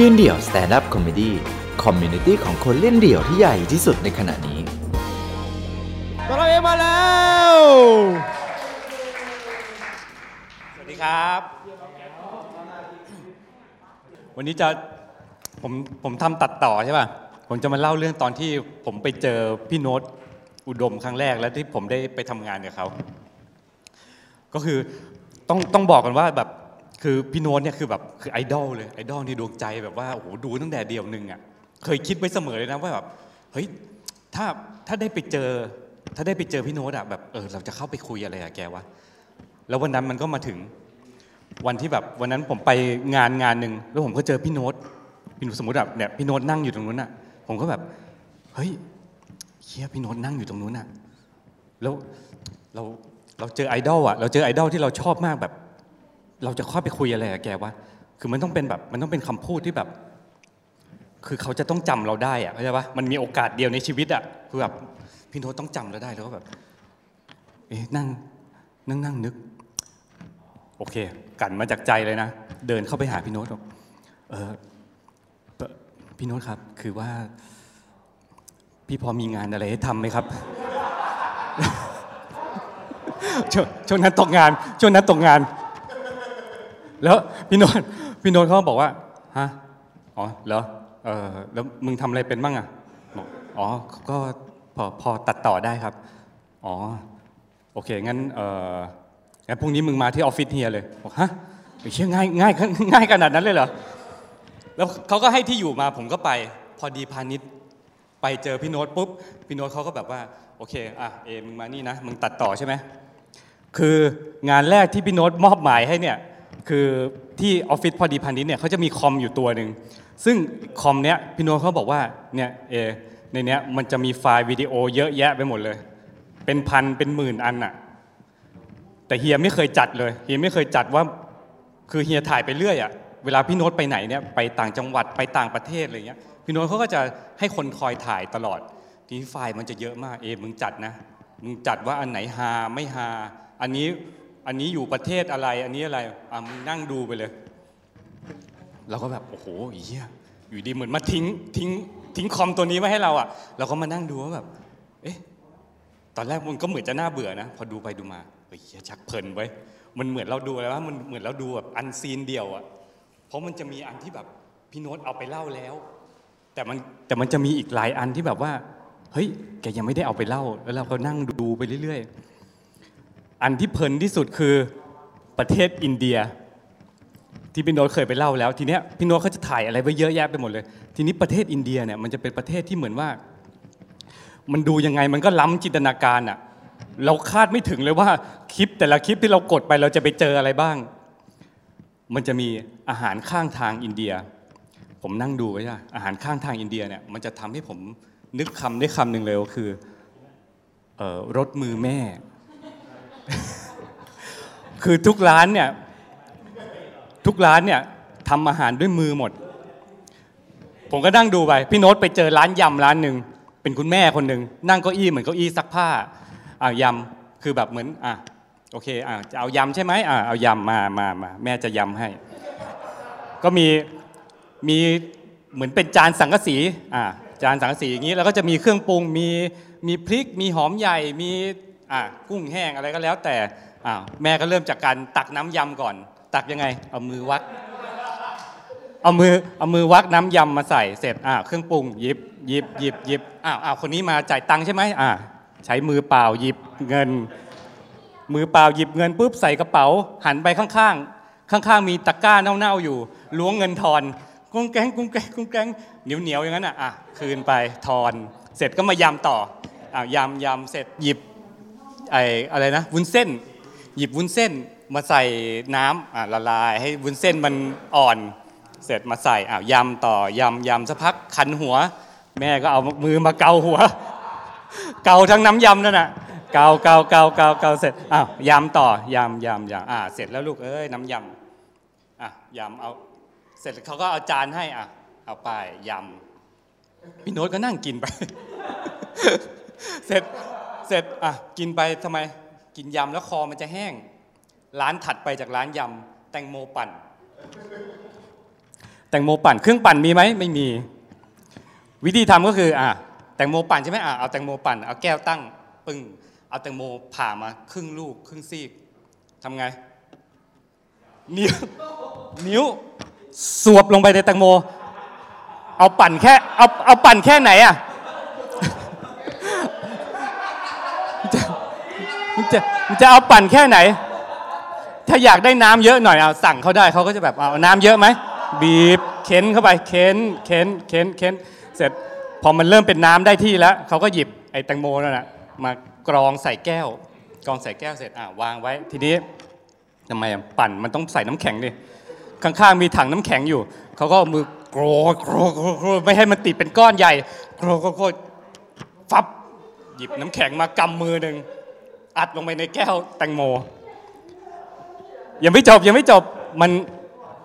ยืนเดี่ยว stand-up comedy community ของคนเล่นเดี่ยวที่ใหญ่ที่สุดในขณะนี้ตอนเราเองมาแล้ว สวัสดีครับ วันนี้จะผมผมทำตัดต่อใช่ป่ะ ผมจะมาเล่าเรื่องตอนที่ผมไปเจอพี่โน้ตอุดมครั้งแรกแล้วที่ผมได้ไปทำงานกับเขา ก็คือต้องต้องบอกกันว่าแบบ คือพี่โน้ตเนี่ยคือแบบคือไอดอลเลยไอดอลในดวงใจแบบว่าโอ้โหดูตั้งแต่เดี่ยวหนึ่งอะเคยคิดไว้เสมอเลยนะว่าแบบเฮ้ยถ้าถ้าได้ไปเจอ ถ้าได้ไปเจอพี่โน้ตอะแบบเออเราจะเข้าไปคุยอะไรกับแกวะแล้ววันนั้นมันก็มาถึงวันที่แบบวันนั้นผมไปงานงานหนึ่งแล้วผมก็เจอพี่โน้ตพี่โน้ตสมมติแบบเนี่ยพี่โน้ตนั่งอยู่ตรงนู้นอะผมก็แบบเฮ้ยเฮียพี่โน้ตนั่งอยู่ตรงนู้นอะแล้วเราเราเจอไอดอลอะเราเจอไอดอลที่เราชอบมากแบบ เราจะเข้าไปคุยอะไรกับแกวะคือมันต้องเป็นแบบมันต้องเป็นคำพูดที่แบบ คือเขาจะต้องจำเราได้อะเข้าใจปะมันมีโอกาสเดียวในชีวิตอะคือแบบพี่โน้ตต้องจำเราได้แล้วก็แบบเอ๊ะนั่งนั่งนั่งนึก โอเค กันมาจากใจเลยนะ เดินเข้าไปหาพี่โน้ตบอกเออพี่โน้ตครับ คือว่า พี่พอมีงานอะไรให้ทำไหมครับช่วงนั้นตกงานช่วงนั้นตกงาน แล้วพี่โน้ตพี่โน้ตเขาบอกว่าฮะอ๋อเหรอเออแล้วมึงทำอะไรเป็นบ้างอะบอกอ๋อก็พอพอตัดต่อได้ครับ อ๋อโอเคงั้นเอองั้นพรุ่งนี้มึงมาที่ออฟฟิศเฮียเลยบอกฮะไอ้เชี่ยง่ายง่ายง่ายขนาดนั้นเลยเหรอแล้วเขาก็ให้ที่อยู่มาผมก็ไป พอดีพาณิชย์ไปเจอพี่โน้ตปุ๊บพี่โน้ตเขาก็แบบว่าโอเคอะเอมึงมานี่นะมึงตัดต่อใช่ไหมคืองานแรกที่พี่โน้ตมอบหมายให้เนี่ย คือที่ออฟฟิศพอดีพาณิชย์เนี่ยเขาจะมีคอมอยู่ตัวหนึ่งซึ่งคอมเนี้ยพี่โน้ตเขาบอกว่าเนี่ยเอในเนี้ยมันจะมีไฟล์วิดีโอเยอะแยะไปหมดเลย เป็นพันเป็นหมื่นอันน่ะแต่เฮียไม่เคยจัดเลยเฮียไม่เคยจัดว่าคือเฮียถ่ายไปเรื่อยอะเวลาพี่โน้ตไปไหนเนี่ยไปต่างจังหวัดไปต่างประเทศอะไรเงี้ยพี่โน้ตเขาก็จะให้คนคอยถ่ายตลอด ทีนี้ไฟล์มันจะเยอะมากเอมึงจัดนะมึงจัดว่าอันไหนฮาไม่ฮาอันนี้ อันนี้อยู่ประเทศอะไร อันนี้อะไรอะมึงนั่งดูไปเลยเราก็แบบโอ้โหเฮียอยู่ดีเหมือนมาทิ้งทิ้งทิ้งคอมตัวนี้ไว้ให้เราอะ เราก็มานั่งดูว่าแบบ เอ๊ะตอนแรกมันก็เหมือนจะน่าเบื่อนะ พอดูไปดูมาเฮ้ยชักเพลินว่ะมันเหมือนเราดูอะไรวะมันเหมือนเราดูแบบ unseen เดี่ยวอะเพราะมันจะมีอันที่แบบพี่โน้ตเอาไปเล่าแล้ว แต่มันแต่มันจะมีอีกหลายอันที่แบบว่า เฮ้ยแกยังไม่ได้เอาไปเล่า แล้วเราก็นั่งดูไปเรื่อย ๆ อันที่เพลินที่สุดคือประเทศอินเดีย ที่พี่โน้ตเคยไปเล่าแล้ว ทีเนี้ยพี่โน้ตเขาจะถ่ายอะไรไว้เยอะแยะไปหมดเลย ทีนี้ประเทศอินเดียเนี่ยมันจะเป็นประเทศที่เหมือนว่า มันดูยังไงมันก็ล้ำจินตนาการอะเราคาดไม่ถึงเลยว่าคลิปแต่ละคลิปที่เรากดไปเราจะไปเจออะไรบ้าง มันจะมีอาหารข้างทางอินเดีย ผมนั่งดูไว้อะอาหารข้างทางอินเดียเนี่ยมันจะทำให้ผมนึกคำได้คำหนึ่งเลยก็คือออรถมือแม่ คือทุกร้านเนี่ยทุกร้านเนี่ยทำอาหารด้วยมือหมด ผมก็นั่งดูไป พี่โน้ตไปเจอร้านยำร้านหนึ่งเป็นคุณแม่คนหนึ่งนั่งเก้าอี้เหมือนเก้าอี้ซักผ้าอ่ายำคือแบบเหมือนอะโอเคอะจะเอายำใช่ไหมอะเอายำมามามาแม่จะยำให้ ก็มีมีเหมือนเป็นจานสังกะสีอะจานสังกะสีอย่างนี้แล้วก็จะมีเครื่องปรุงมีมีพริก มีหอมใหญ่มี อะกุ้งแห้งอะไรก็แล้วแต่อะแม่ก็เริ่มจากการตักน้ำยำก่อน ตักยังไง เอามือวัดเอามือเอามือวักน้ำยำมาใส่เสร็จอ่าเครื่องปรุงหยิบหยิบหยิบหยิบอ้าวอ้าวคนนี้มาจ่ายตังค์ใช่ไหมอ่าใช้มือเปล่าหยิบเงิน มือเปล่าหยิบเงินปุ๊บใส่กระเป๋า หันไปข้างๆ ข้างๆ มีตะกร้าเน่าๆอยู่ล้วงเงินทอนกุ้งแกงกุ้งแกงกุ้งแกงเหนียวเหนียวๆอย่างนั้นอะอะคืนไปทอน เสร็จก็มายำต่ออ่ายำยำเสร็จหยิบ ไอ้อะไรนะวุ้นเส้น หยิบวุ้นเส้นมาใส่น้ำอะละลาย ให้วุ้นเส้นมันอ่อน เสร็จมาใส่อ้าวยำต่อยำยำสักพักคันหัว แม่ก็เอามือมาเกาหัว เกาทั้งน้ำยำนั่นน่ะเกาเกาเกาเกาเกาเสร็จอ้าวยำต่อยำยำยำอ่าเสร็จแล้วลูกเอ้ยน้ำยำอะยำเอาเสร็จเขาก็เอาจานให้อะเอาไปยำพี่โน้ตก็นั่งกินไป เสร็จ เสร็จอะกินไปทำไมกินยำแล้วคอมันจะแห้ง ร้านถัดไปจากร้านยำแตงโมปั่น แตงโมปั่น เครื่องปั่นมีไหมไม่มี วิธีทำก็คืออะแตงโมปั่นใช่ไหมอะเอาแตงโมปั่นเอาแก้วตั้งปึ้งเอาแตงโมผ่ามาครึ่งลูกครึ่งซีกทำไง นิ้วนิ้วสวบลงไปในแตงโม เอาปั่นแค่เอาเอาปั่นแค่ไหนอะ มันจะ มันจะมันจะเอาปั่นแค่ไหน ถ้าอยากได้น้ำเยอะหน่อยเอาสั่งเขาได้เขาก็จะแบบเอาน้ำเยอะไหมบีบเค้นเข้าไปเค้นเค้นเค้นเค้นเสร็จพอมันเริ่มเป็นน้ำได้ที่แล้วเขาก็หยิบไอ้แตงโมนั่นแหะมากรองใส่แก้ว กรองใส่แก้วเสร็จอะวางไว้ทีนี้ทำไมอะปั่นมันต้องใส่น้ำแข็งดิข้างๆมีถังน้ำแข็งอยู่เขาก็มือกรอกรอกรอกรไม่ให้มันติดเป็นก้อนใหญ่กรอกรอกรอฟับหยิบน้ำแข็งมากำมือหนึ่ง อัดลงไปในแก้วแตงโม ยังไม่จบยังไม่จบมัน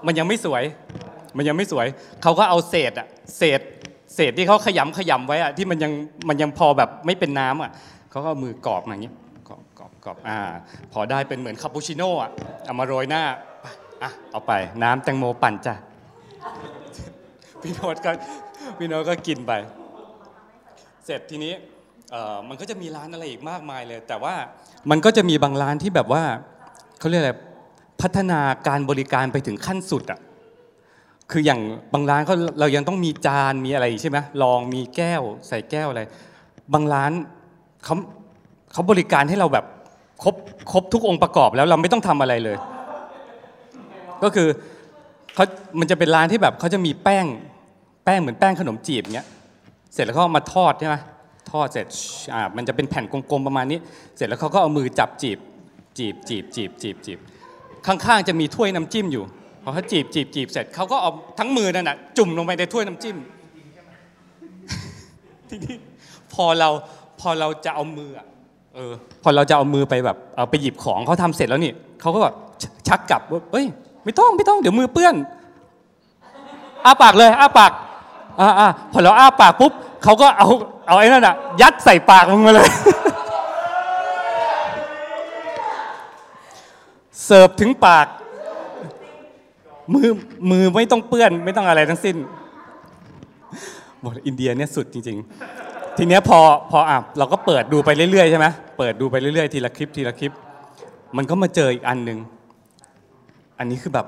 มันยังไม่สวย มันยังไม่สวย เขาก็เอาเศษอะเศษ เศษที่เขาขยำขยำไว้อะที่มันยังมันยังพอแบบไม่เป็นน้ำอะเขาก็เอามือกรอบมาอย่างนี้กรอบกรอบกรอบอ่า พอได้เป็นเหมือนคาปูชิโน่อะเอามาโรยหน้าไปอะเอาไปน้ำแตงโมปั่นจ้ะพี่โนตก็พี่โนตก็กินไป เสร็จทีนี้ มันก็จะมีร้านอะไรอีกมากมายเลย แต่ว่ามันก็จะมีบางร้านที่แบบว่าเขาเรียกอะไรพัฒนาการบริการไปถึงขั้นสุดอะคืออย่างบางร้านเขาเรายังต้องมีจานมีอะไรใช่ไหมลองมีแก้วใส่แก้วอะไร บางร้านเขาเขาบริการให้เราแบบครบครบทุกองค์ประกอบแล้วเราไม่ต้องทำอะไรเลย ก็คือเขามันจะเป็นร้านที่แบบเขาจะมีแป้งแป้งเหมือนแป้งขนมจีบเงี้ยเสร็จแล้วเขาเอามาทอดใช่ไหม ทอดเสร็จอ่ามันจะเป็นแผ่นกลมๆประมาณนี้ เสร็จแล้วเขาก็เอามือจับจีบจีบจีบจีบจีบจีบข้างๆจะมีถ้วยน้ำจิ้มอยู่พอเขาจีบจีบจีบเสร็จเขาก็เอาทั้งมือนั่นน่ะจุ่มลงไปในถ้วยน้ำจิ้มทีนี้พอเราพอเราจะเอามืออะเออพอเราจะเอามือไปแบบเอาไปหยิบของเขาทำเสร็จแล้วนี่เขาก็แบบชชักกลับว่าเอ้ยไม่ต้องไม่ต้องเดี๋ยวมือเปื้อนอ้าปากเลยอ้าปากอ่าอ่าพอเราอ้าปากปุ๊บเขาก็เอา เอาไอ้นั่นอะ ยัดใส่ปากมึงมาเลย เสิร์ฟถึงปาก มือมือไม่ต้องเปื้อน ไม่ต้องอะไรทั้งสิ้นบอกอินเดียเนี่ยสุดจริง ๆ ทีเนี้ยพอพออะเราก็เปิดดูไปเรื่อยๆใช่ไหมเปิดดูไปเรื่อยๆทีละคลิปทีละคลิป มันก็มาเจออีกอันหนึ่งอันนี้คือแบบ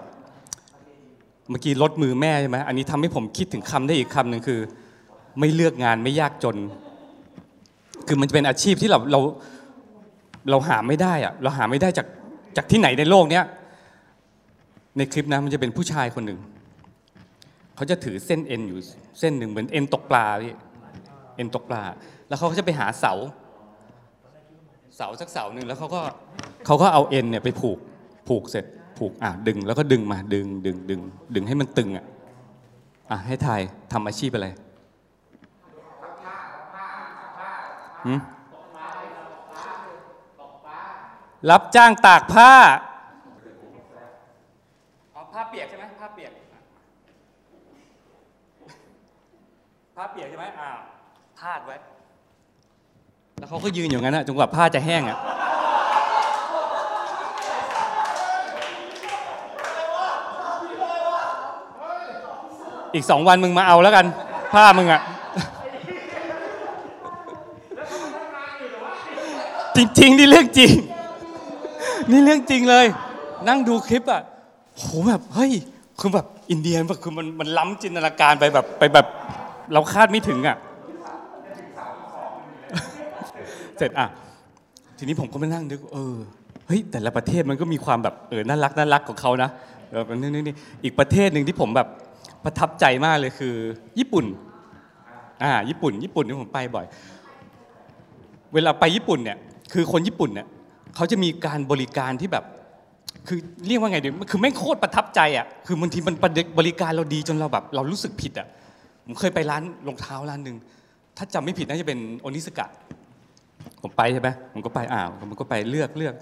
เมื่อกี้ลดมือแม่ใช่ไหมอันนี้ทำให้ผมคิดถึงคำได้อีกคำหนึ่งคือ ไม่เลือกงานไม่ยากจน คือมันจะเป็นอาชีพที่เราเราเราหาไม่ได้อะเราหาไม่ได้จากจากที่ไหนในโลกเนี้ยในคลิปนะมันจะเป็นผู้ชายคนหนึ่งเขาจะถือเส้นเอ็นอยู่เส้นหนึ่งเหมือนเอ็นตกปลาพี่เอ็นตกปลา แล้วเขาก็จะไปหาเสา เสาสักเสาหนึ่งแล้วเขาก็เขาก็เอาเอ็นเนี่ยไปผูกผูกเสร็จผูกอะดึงแล้วก็ดึงมาดึงดึงดึงดึงให้มันตึงอะอะให้ทายทำอาชีพอะไรหืม รับจ้างตากผ้าอ๋อผ้าเปียกใช่ไหมผ้าเปียกผ้าเปียกใช่ไหมอ้าวพาดไว้ แล้วเขาก็ยืนอยู่งั้นอะจนกว่าผ้าจะแห้งอะอีกสองวันมึงมาเอาแล้วกัน ผ้ามึงอะ จริงๆนี่เรื่องจริง นี่เรื่องจริงเลย นั่งดูคลิปอะโหแบบเฮ้ยคือแบบอินเดียแบบคือมันมันล้ำจินตนาการไปแบบไปแบบเราคาดไม่ถึงอะเสร็จอะทีนี้ผมก็มานั่งนึกเออเฮ้ยแต่ละประเทศมันก็มีความแบบเออน่ารักน่ารักของเขานะเออนี่นี่นี่อีกประเทศหนึ่งที่ผมแบบประทับใจมากเลยคือ ญี่ปุ่นอ่าญี่ปุ่น ญี่ปุ่นที่ผมไปบ่อย เวลาไปญี่ปุ่นเนี่ย คือคนญี่ปุ่นเนี่ยเขาจะมีการบริการที่แบบ คือเรียกว่าไงดีคือแม่โคตรประทับใจอะคือบางทีมันบริการเราดีจนเราแบบ เรารู้สึกผิดอะผมเคยไปร้านรองเท้าร้านหนึ่งถ้าจำไม่ผิดน่าจะเป็นโอนิสกะผมไปใช่ไหมผมก็ไปอ่าผมก็ไปเลือกเลือก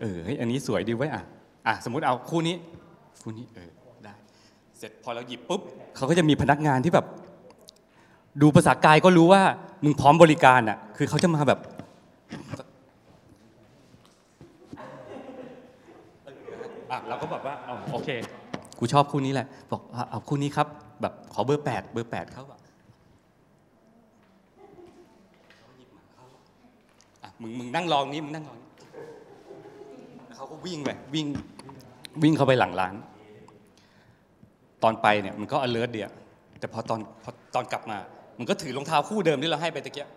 เออเฮ้ยอันนี้สวยดีไว้อะอะสมมติเอาคู่นี้คู่นี้เออได้ เสร็จพอเราหยิบปุ๊บเขาก็จะมีพนักงานที่แบบ ดูภาษากายก็รู้ว่ามึงพร้อมบริการอะ คือเขาจะมาแบบ อะเราก็แบบว่าอ๋อโอเค กูชอบคู่นี้แหละ บอกอะเอาคู่นี้ครับ แบบขอเบอร์แปดเบอร์แปดเขาแบบเขาหยิบมาเขาอะมึงมึงนั่งรองนี้มึงนั่งรองนี้แล้วเขาก็วิ่งไปวิ่งวิ่งเข้าไปหลังร้าน ตอนไปเนี่ยมันก็ alert เดียแต่พอตอนพอตอนกลับมา มันก็ถือรองเท้าคู่เดิมที่เราให้ไปตะเกีย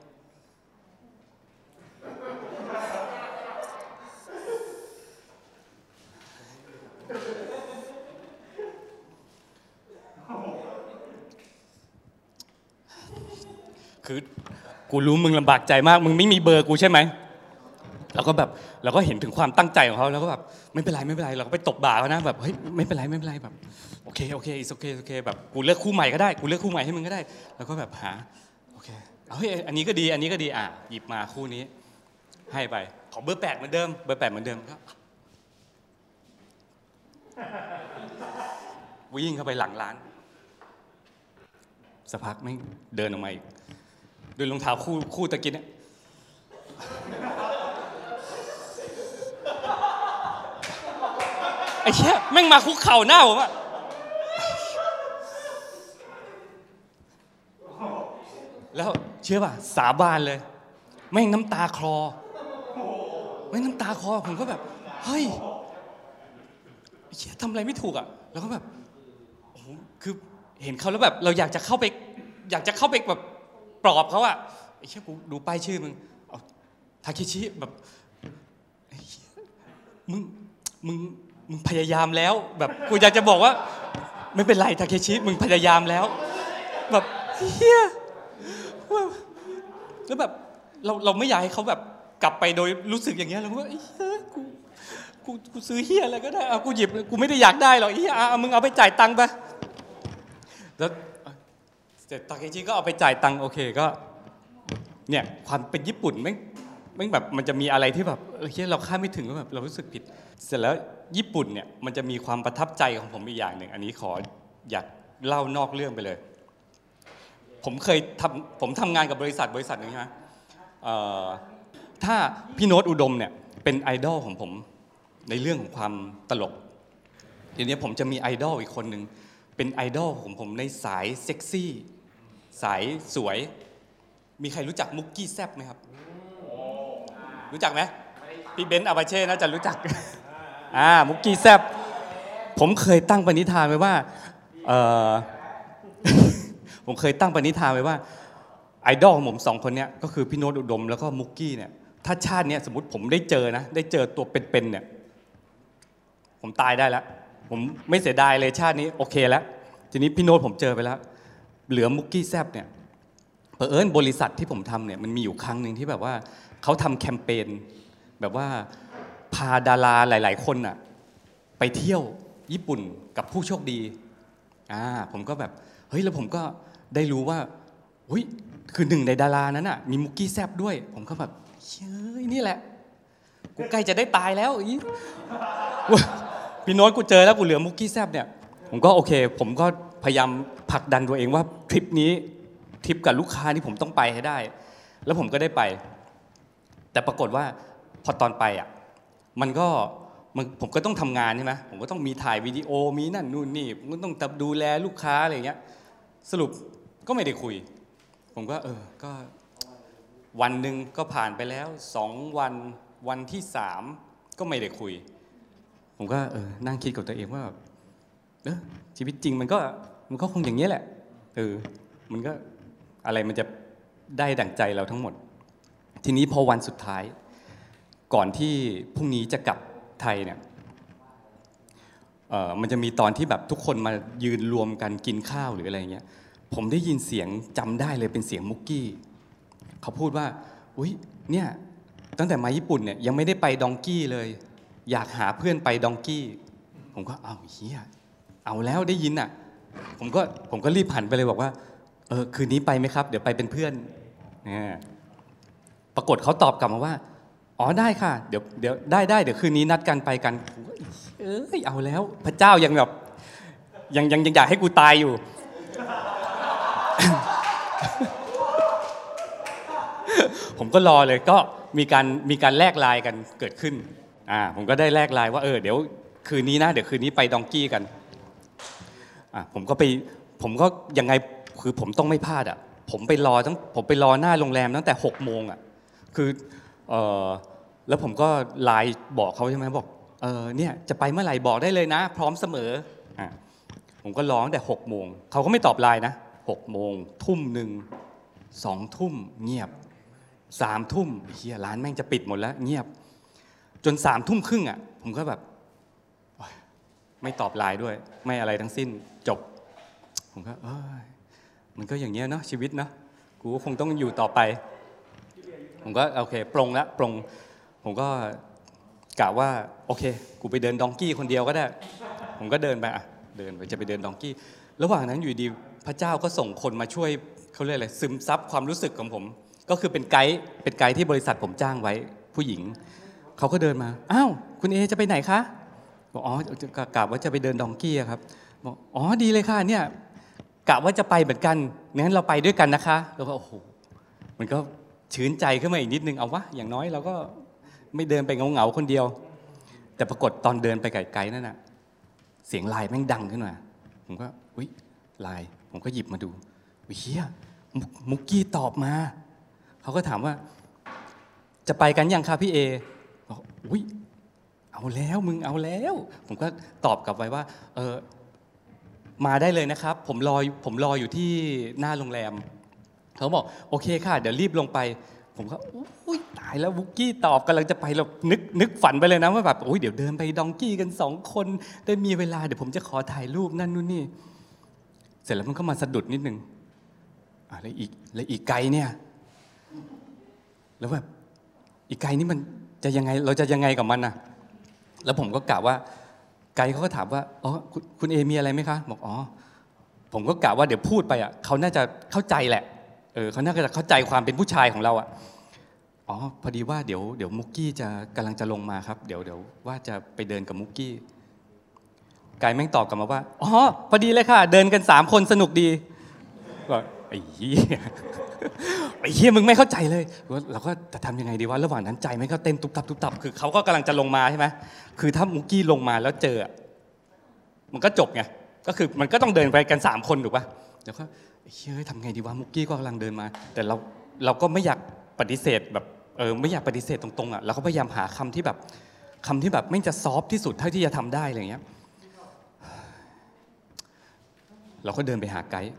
คือกูรู้มึงลำบากใจมาก มึงไม่มีเบอร์กูใช่ไหมเราก็แบบเราก็เห็นถึงความตั้งใจของเขาแล้วก็แบบไม่เป็นไรไม่เป็นไรเราก็ไปตบบ่าเขานะแบบเฮ้ยไม่เป็นไรไม่เป็นไรแบบโอเคโอเคอีสโอเคโอเคแบบกูเลือกคู่ใหม่ก็ได้กูเลือกคู่ใหม่ให้มึงก็ได้ แล้วก็แบบหาโอเคเอาเฮ้ยอันนี้ก็ดีอันนี้ก็ดีอะหยิบมาคู่นี้ ให้ไปขอเบอร์แปดเหมือนเดิมเบอร์แปดเหมือนเดิมก็วิ่งเข้าไปหลังร้านสักพักไม่เดินออกมาอีก ด้วยรองเท้าคู่คู่ตะกี้เนี่ยไอ้เชี่ยแม่งมาคุกเข่าหน้าผมอะแล้วเชื่อป่ะสาบานเลย แม่งน้ำตาคลอแม่งน้ำตาคลอผมก็แบบ เฮ้ยไอ้เชี่ยทำอะไรไม่ถูกอะแล้วก็แบบโอ้คือเห็นเขาแล้วแบบ เราอยากจะเข้าไป อยากจะเข้าไปแบบ ปลอบเขาอะไอ้เชี่ยกูดูป้ายชื่อมึงเอาทาเคชิแบบเฮียมึงมึงมึงพยายามแล้ว แบบกูอยากจะบอกว่า ไม่เป็นไรทาเคชิมึงพยายามแล้ว แบบเฮียแล้วแบบเราเราไม่อยากให้เขาแบบกลับไปโดยรู้สึกอย่างเงี้ยเราก็ว่าเฮียกูกูกูซื้อเฮียอะไรก็ได้เอากูหยิบกูไม่ได้อยากได้หรอกเฮียเอามึงเอาไปจ่ายตังค์ไปแล้ว เสร็จทาเคชิก็เอาไปจ่ายตังค์โอเคก็เนี่ยความเป็นญี่ปุ่นแม่งแม่งแบบมันจะมีอะไรที่แบบเฮ้ยเราคาดไม่ถึงว่าแบบเรารู้สึกผิด เสร็จแล้วญี่ปุ่นเนี่ยมันจะมีความประทับใจของผมอีกอย่างหนึ่งอันนี้ขออยากเล่านอกเรื่องไปเลย ผมเคยทำผมทำงานกับบริษัทบริษัทหนึ่งใช่ไหมถ้าพี่โน้ตอุดมเนี่ยเป็นไอดอลของผมในเรื่องของความตลกทีนี้ผมจะมีไอดอลอีกคนหนึ่งเป็นไอดอลของผมในสายเซ็กซี่ สายสวย มีใครรู้จักมุกกี้แซบไหมครับ รู้จักไหมพี่เบนซ์อาปาเช่น่าจะรู้จักอ่ามุกกี้แซบผมเคยตั้งปณิธานไว้ว่าเออผมเคยตั้งปณิธานไว้ว่า ไอดอลของผมสองคนเนี้ยก็คือพี่โน้ตอุดมแล้วก็มุกกี้เนี่ยถ้าชาติเนี้ยสมมติผมได้เจอนะ ได้เจอตัวเป็นๆเนี่ย ผมตายได้แล้ว ผมไม่เสียดายเลยชาตินี้โอเคแล้ว ทีนี้พี่โน้ตผมเจอไปแล้ว เหลือมุกกี้แซบเนี่ยเผอิญบริษัทที่ผมทำเนี่ยมันมีอยู่ครั้งหนึ่งที่แบบว่าเขาทำแคมเปญแบบว่าพาดาราหลาย ๆ คนน่ะไปเที่ยวญี่ปุ่นกับผู้โชคดีอ่าผมก็แบบเฮ้ยแล้วผมก็ได้รู้ว่าเฮ้ยคือหนึ่งในดารานั้นน่ะมีมุกกี้แซบด้วย ผมก็แบบเฮ้ยนี่แหละกูใกล้จะได้ตายแล้วอีพี่โน้ตกูเจอแล้วกูเหลือมุกกี้แซบเนี่ย ผมก็โอเค ผมก็พยายาม ผลักดันตัวเองว่าทริปนี้ทริปกับลูกค้านี่ผมต้องไปให้ได้ แล้วผมก็ได้ไป แต่ปรากฏว่าพอตอนไปอะมันก็มันผมก็ต้องทำงานใช่ไหมผมก็ต้องมีถ่ายวิดีโอมีนั่นนู่นนี่ผมก็ต้องดูแลลูกค้าอะไรอย่างเงี้ยสรุปก็ไม่ได้คุย ผมก็เออก็วันหนึ่งก็ผ่านไปแล้วสองวันวันที่สามก็ไม่ได้คุย ผมก็เออนั่งคิดกับตัวเองว่าเออชีวิตจริงมันก็ มันก็คงอย่างนี้แหละเออมันก็อะไรมันจะได้ดั่งใจเราทั้งหมด ทีนี้พอวันสุดท้าย ก่อนที่พรุ่งนี้จะกลับไทยเนี่ยเอ่อมันจะมีตอนที่แบบทุกคนมายืนรวมกันกินข้าวหรืออะไรเงี้ย ผมได้ยินเสียงจำได้เลยเป็นเสียงมุกกี้ เขาพูดว่า อุ้ยเนี่ยตั้งแต่มาญี่ปุ่นเนี่ยยังไม่ได้ไปดองกี้เลย อยากหาเพื่อนไปดองกี้ ผมก็เอาเฮียเอาแล้วได้ยินอะ ผมก็ผมก็รีบหันไปเลยบอกว่าเออคืนนี้ไปไหมครับ เดี๋ยวไปเป็นเพื่อนอ่าปรากฏเขาตอบกลับมาว่า อ๋อได้ค่ะ เดี๋ยวเดี๋ยวได้ได้เดี๋ยวคืนนี้นัดกันไปกันเอ้ยเอาแล้ว พระเจ้ายังแบบยังยังยังอยากให้กูตายอยู่ ผมก็รอเลยก็มีการมีการแลกไลน์กันเกิดขึ้นอ่าผมก็ได้แลกไลน์ว่าเออเดี๋ยวคืนนี้นะ เดี๋ยวคืนนี้ไปดองกี้กัน ผมก็ไปผมก็ยังไงคือผมต้องไม่พลาดอะผมไปรอตั้งผมไปรอหน้าโรงแรมตั้งแต่หกโมงอะคือเออแล้วผมก็ไลน์บอกเขาใช่ไหมบอกเออเนี่ยจะไปเมื่อไหร่บอกได้เลยนะ พร้อมเสมออะผมก็รอตั้งแต่หกโมงเขาก็ไม่ตอบไลน์นะหกโมงทุ่มหนึ่งสองทุ่มเงียบสามทุ่มเฮียร้านแม่งจะปิดหมดแล้ว เงียบ จนสามทุ่มครึ่งอะผมก็แบบ ไม่ตอบไลน์ด้วย ไม่อะไรทั้งสิ้นจบ ผมก็เอ้ยมันก็อย่างเงี้ยเนาะชีวิตเนาะกูคงต้องอยู่ต่อไป ผมก็โอเคปรงละปรงผมก็กะว่าโอเค กูไปเดินดองกี้คนเดียวก็ได้ ผมก็เดินไปอะเดินไปจะไปเดินดองกี้ ระหว่างนั้นอยู่ดีพระเจ้าก็ส่งคนมาช่วยเขาเรียกอะไรซึมซับความรู้สึกของผม ก็คือเป็นไกด์เป็นไกด์ที่บริษัทผมจ้างไว้ผู้หญิงเขาก็เดินมาอ้าวคุณเอจะไปไหนคะ บอกอ๋อกะว่าจะไปเดินดองกี้ครับบอกอ๋อดีเลยค่ะเนี่ยกะว่าจะไปเหมือนกันงั้นเราไปด้วยกันนะคะ แล้วก็โอ้โหมันก็ชื้นใจขึ้นมาอีกนิดนึงเอาวะอย่างน้อยเราก็ไม่เดินไปเหงาๆคนเดียว แต่ปรากฏตอนเดินไปไกลๆนั่นน่ะเสียงไลน์แม่งดังขึ้นมา ผมก็อุ้ยไลน์ผมก็หยิบมาดูเฮียมุกมุกกี้ตอบมา เขาก็ถามว่า จะไปกันยังคะพี่เอบอกอุ้ย เอาแล้วมึงเอาแล้ว ผมก็ตอบกลับไปว่าเออมาได้เลยนะครับ ผมรอผมรออยู่ที่หน้าโรงแรมเขาบอกโอเคค่ะ เดี๋ยวรีบลงไป ผมก็อุ้ยตายแล้วบุกกี้ตอบกำลังจะไปเรานึกนึกฝันไปเลยนะว่าแบบโอ้ยเดี๋ยวเดินไปดองกี้กันสองคนได้มีเวลาเดี๋ยวผมจะขอถ่ายรูปนั่นนู่นนี่ เสร็จแล้วมันก็มาสะดุดนิดนึงอะแล้วอีกแล้วอีกไกลเนี่ย แล้วแบบอีกไกลนี่มันจะยังไงเราจะยังไงกับมันน่ะ แล้วผมก็กะว่าไกด์เขาก็ถามว่าอ๋อคุณคุณเอมีอะไรไหมคะบอกอ๋อผมก็กะว่าเดี๋ยวพูดไปอะเขาน่าจะเข้าใจแหละเออเขาน่าจะเข้าใจความเป็นผู้ชายของเราอะอ๋อพอดีว่าเดี๋ยวเดี๋ยวมุกกี้จะกำลังจะลงมาครับ เดี๋ยวเดี๋ยวว่าจะไปเดินกับมุกกี้ไกด์แม่งตอบกลับมาว่าอ๋อพอดีเลยค่ะ เดินกันสามคนสนุกดีก็ ไอ้เหี้ยไอ้เฮียมึงไม่เข้าใจเลยเราก็จะทำยังไงดีวะระหว่างนั้นใจไม่ก็เต้นตุบตับตุบตับคือเขาก็กำลังจะลงมาใช่ไหมคือถ้ามุกี้ลงมาแล้วเจอ มันก็จบไงก็คือมันก็ต้องเดินไปกันสามคนถูกปะเดี๋ยวก็ไอ้เฮ้ยทำไงดีวะมุกี้ก็กำลังเดินมา แต่เราเราก็ไม่อยากปฏิเสธแบบเออไม่อยากปฏิเสธตรงๆอะเราก็พยายามหาคำที่แบบคำที่แบบไม่จะซอฟที่สุดเท่าที่จะทำได้อะไรอย่างเงี้ย เราก็เดินไปหาไกด์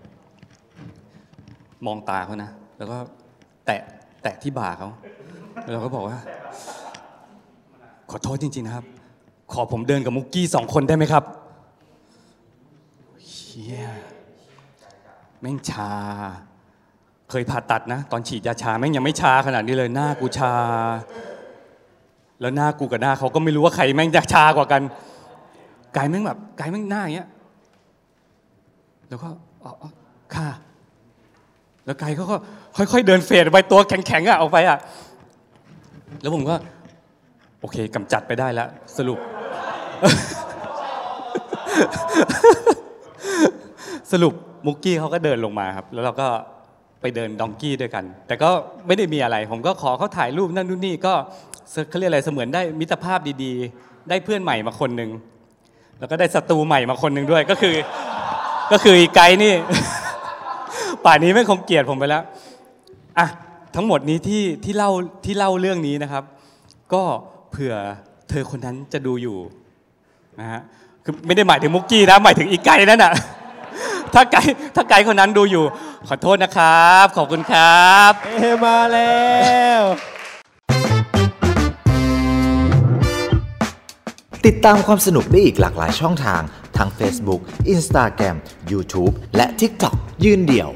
มองตาเขานะ แล้วก็แตะแตะที่บ่าเขาแล้วเราก็บอกว่า ขอโทษจริง ๆ นะครับ ขอผมเดินกับมุกกี้สองคนได้ไหมครับเฮียแม่งชา เคยผ่าตัดนะ ตอนฉีดยาชาแม่งยังไม่ชาขนาดนี้เลยหน้ากูชา แล้วหน้ากูกับหน้าเขาก็ไม่รู้ว่าใครแม่งจะชากว่ากันกายแม่งแบบกายแม่งหน้าอย่างเงี้ยแล้วก็อ๋ออ๋อค่ะ แล้วไกด์เขาก็ค่อย ๆ เดินเฟดไปตัวแข็งๆอะออกไปอะแล้วผมก็ โอเคกำจัดไปได้แล้ว สรุป สรุปมุกกี้เขาก็เดินลงมาครับ แล้วเราก็ไปเดินดองกี้ด้วยกัน แต่ก็ไม่ได้มีอะไร ผมก็ขอเขาถ่ายรูปนั่นนู่นนี่ก็เขาเรียกอะไรเสมือนได้มิตรภาพดีๆ ได้เพื่อนใหม่มาคนหนึ่งแล้วก็ได้ศัตรูใหม่มาคนหนึ่งด้วยก็คือ ก็คือไกด์นี่ ป่านนี้ไม่คงเกลียดผมไปแล้วอะทั้งหมดนี้ที่ที่เล่าที่เล่าเรื่องนี้นะครับ ก็เผื่อเธอคนนั้นจะดูอยู่นะฮะคือไม่ได้หมายถึงมุกกี้นะหมายถึงอีกไก่นั่นน่ะถ้าไก่ถ้าไก่คนนั้นดูอยู่ ขอโทษนะครับ ขอบคุณครับเอมาแล้วติดตามความสนุกได้อีกหลากหลายช่องทาง ทั้ง Facebook Instagram YouTube และ TikTok ยืนเดี่ยว